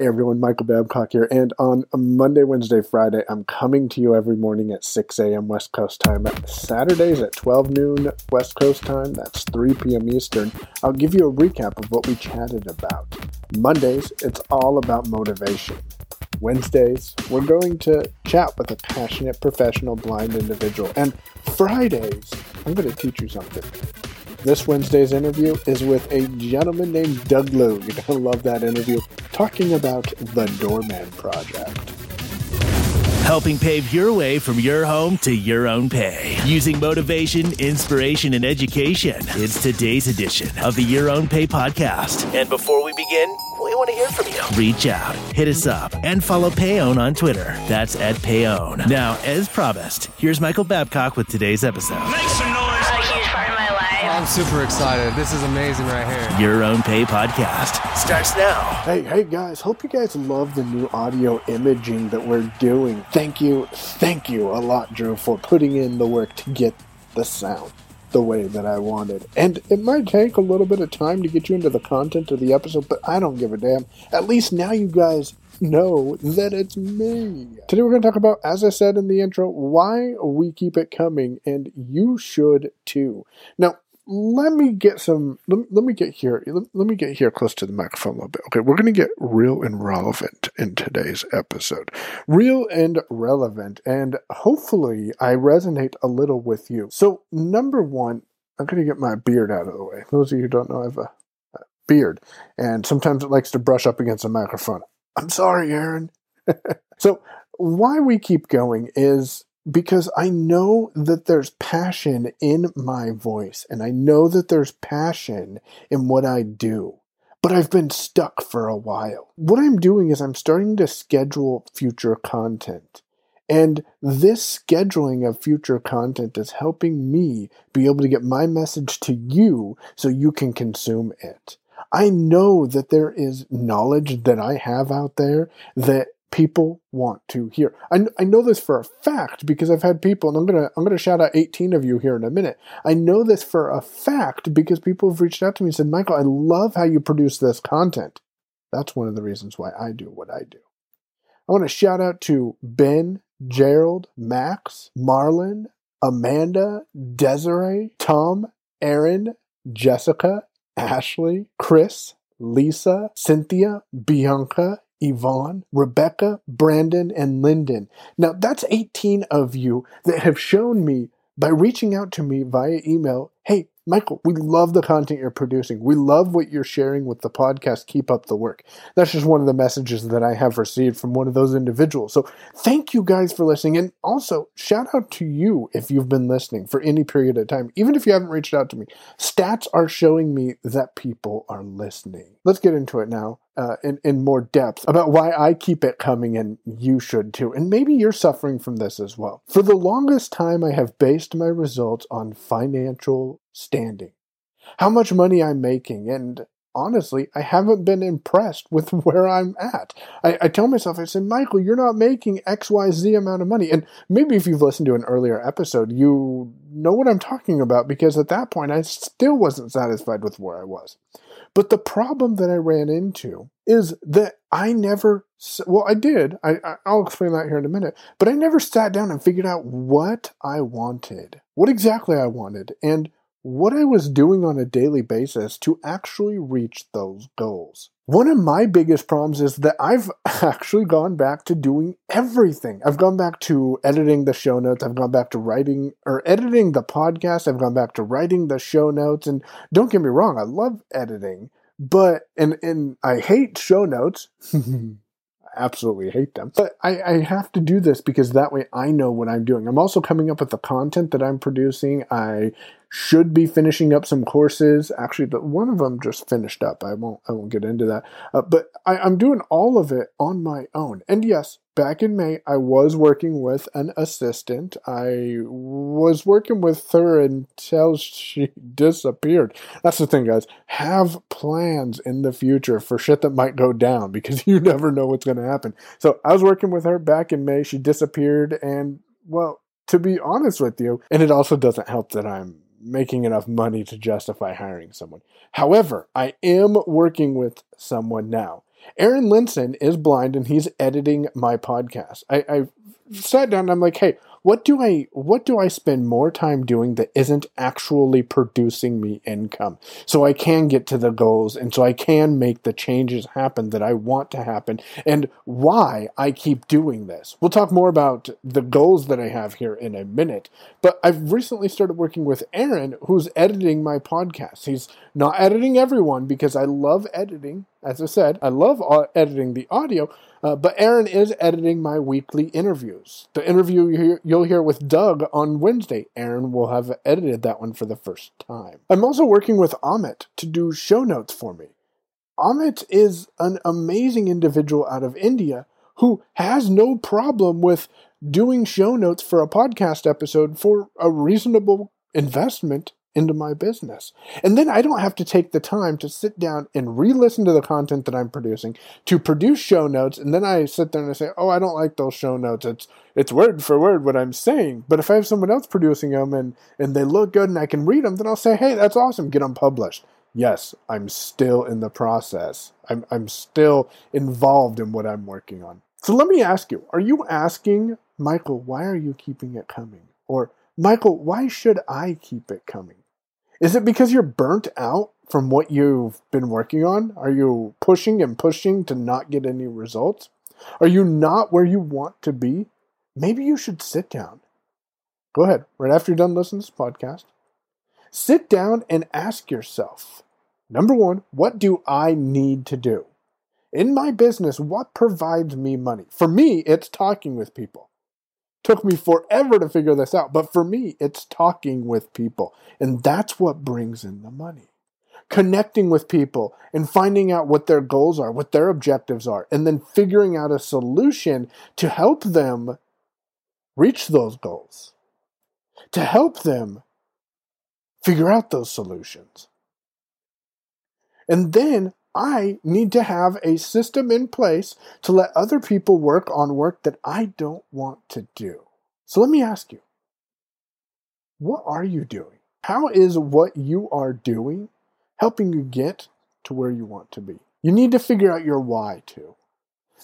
Hey everyone, Michael Babcock here, and on Monday, Wednesday, Friday, I'm coming to you every morning at 6 a.m. West Coast time. Saturdays at 12 noon West Coast time, that's 3 p.m. Eastern. I'll give you a recap of what we chatted about. Mondays, it's all about motivation. Wednesdays, we're going to chat with a passionate professional blind individual. And Fridays, I'm going to teach you something. This Wednesday's interview is with a gentleman named Doug Lou. You're going to love that interview, talking about the Doorman Project. Helping pave your way from your home to your own pay. Using motivation, inspiration, and education. It's today's edition of the Your Own Pay podcast. And before we begin, we want to hear from you. Reach out, hit us up, and follow Payone on Twitter. That's at Payone. Now, as promised, here's Michael Babcock with today's episode. Make I'm super excited. This is amazing right here. Your Own Pay podcast starts now. Hey, hey guys, hope you guys love the new audio imaging that we're doing. Thank you, thank you a lot, Drew, for putting in the work to get the sound the way that I wanted. And it might take a little bit of time to get you into the content of the episode, but I don't give a damn. At least now you guys know that it's me. Today we're going to talk about, as I said in the intro, why we keep it coming, and you should too. Now, let me get some let, let me get here let, let me get here close to the microphone a little bit. Okay we're going to get real and relevant in today's episode. Real and relevant and hopefully i resonate a little with you. So number one i'm going to get my beard out of the way. Those of you who don't know i have a, a beard and sometimes it likes to brush up against the microphone. I'm sorry aaron. So why we keep going is because I know that there's passion in my voice and I know that there's passion in what I do. But I've been stuck for a while. What I'm doing is I'm starting to schedule future content. And this scheduling of future content is helping me be able to get my message to you so you can consume it. I know that there is knowledge that I have out there that people want to hear. I, I know this for a fact because I've had people, and I'm gonna I'm gonna shout out 18 of you here in a minute. I know this for a fact because people have reached out to me and said, Michael, I love how you produce this content. That's one of the reasons why I do what I do. I want to shout out to Ben, Gerald, Max, Marlon, Amanda, Desiree, Tom, Aaron, Jessica, Ashley, Chris, Lisa, Cynthia, Bianca, Yvonne, Rebecca, Brandon, and Lyndon. Now, that's 18 of you that have shown me by reaching out to me via email hey, Michael, we love the content you're producing. We love what you're sharing with the podcast. Keep up the work. That's just one of the messages that I have received from one of those individuals. So thank you guys for listening. And also, shout out to you if you've been listening for any period of time, even if you haven't reached out to me. Stats are showing me that people are listening. Let's get into it now uh, in, in more depth about why I keep it coming and you should too. And maybe you're suffering from this as well. For the longest time, I have based my results on financial standing, how much money I'm making, and honestly, I haven't been impressed with where I'm at. I, I, tell myself, I said, Michael, you're not making XYZ amount of money. And maybe if you've listened to an earlier episode, you know what I'm talking about because at that point, I still wasn't satisfied with where I was. But the problem that I ran into is that I never, well, I did. I, I'll explain that here in a minute. But I never sat down and figured out what I wanted, what exactly I wanted, and what I was doing on a daily basis to actually reach those goals. One of my biggest problems is that I've actually gone back to doing everything. I've gone back to editing the show notes. I've gone back to writing or editing the podcast. I've gone back to writing the show notes. And don't get me wrong, I love editing, but, and, and I hate show notes. absolutely hate them. But I, I, have to do this because that way I know what I'm doing. I'm also coming up with the content that I'm producing. I should be finishing up some courses. Actually, the, one of them just finished up. I won't I won't get into that. Uh, but I, I'm doing all of it on my own. And yes, back in May, I was working with an assistant. I was working with her until she disappeared. That's the thing, guys. Have plans in the future for shit that might go down because you never know what's going to happen. So I was working with her back in May. She disappeared, and well, to be honest with you, and it also doesn't help that I'm making enough money to justify hiring someone. However, I am working with someone now. Aaron Linson is blind and he's editing my podcast. I, I sat down and I'm like, hey, what do I what do I spend more time doing that isn't actually producing me income so I can get to the goals and so I can make the changes happen that I want to happen and why I keep doing this. We'll talk more about the goals that I have here in a minute, but I've recently started working with Aaron who's editing my podcast. He's not editing everyone because I love editing. As I said, I love editing the audio, uh, but Aaron is editing my weekly interviews. The interview you'll hear with Doug on Wednesday, Aaron will have edited that one for the first time. I'm also working with Amit to do show notes for me. Amit is an amazing individual out of India who has no problem with doing show notes for a podcast episode for a reasonable investment into my business. And then I don't have to take the time to sit down and re listen to the content that I'm producing, to produce show notes. And then I sit there and I say, oh, I don't like those show notes. It's, it's word for word what I'm saying. But if I have someone else producing them and, and they look good and I can read them, then I'll say, hey, that's awesome, get them published. Yes, I'm still in the process. I'm, I'm still involved in what I'm working on. So let me ask you are you asking, Michael, why are you keeping it coming? Or, Michael, why should I keep it coming? Is it because you're burnt out from what you've been working on? Are you pushing and pushing to not get any results? Are you not where you want to be? Maybe you should sit down. Go ahead, right after you're done listening to this podcast. Sit down and ask yourself number one, what do I need to do? In my business, what provides me money? For me, it's talking with people. Took me forever to figure this out, but for me, it's talking with people. And that's what brings in the money. Connecting with people and finding out what their goals are, what their objectives are, and then figuring out a solution to help them reach those goals, to help them figure out those solutions. And then I need to have a system in place to let other people work on work that I don't want to do. So let me ask you what are you doing? How is what you are doing helping you get to where you want to be? You need to figure out your why too.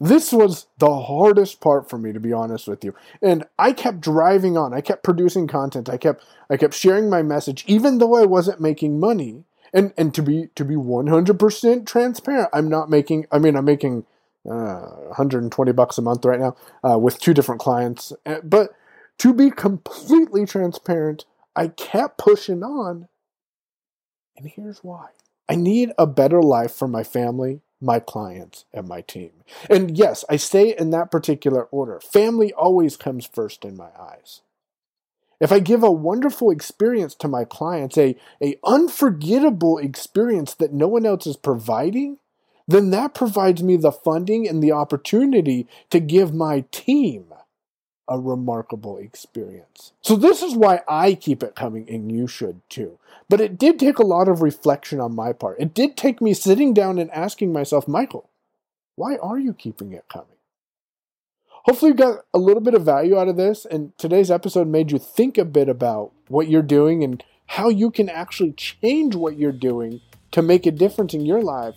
This was the hardest part for me to be honest with you. And I kept driving on. I kept producing content. I kept I kept sharing my message even though I wasn't making money and and to be to be 100% transparent i'm not making i mean i'm making uh, 120 bucks a month right now uh, with two different clients. Uh, but to be completely transparent i kept pushing on and here's why. I need a better life for my family my clients and my team. And yes i say in that particular order. Family always comes first in my eyes if I give a wonderful experience to my clients, a, a unforgettable experience that no one else is providing, then that provides me the funding and the opportunity to give my team a remarkable experience. So this is why I keep it coming and you should too. But it did take a lot of reflection on my part. It did take me sitting down and asking myself, Michael, why are you keeping it coming? Hopefully you got a little bit of value out of this and today's episode made you think a bit about what you're doing and how you can actually change what you're doing to make a difference in your life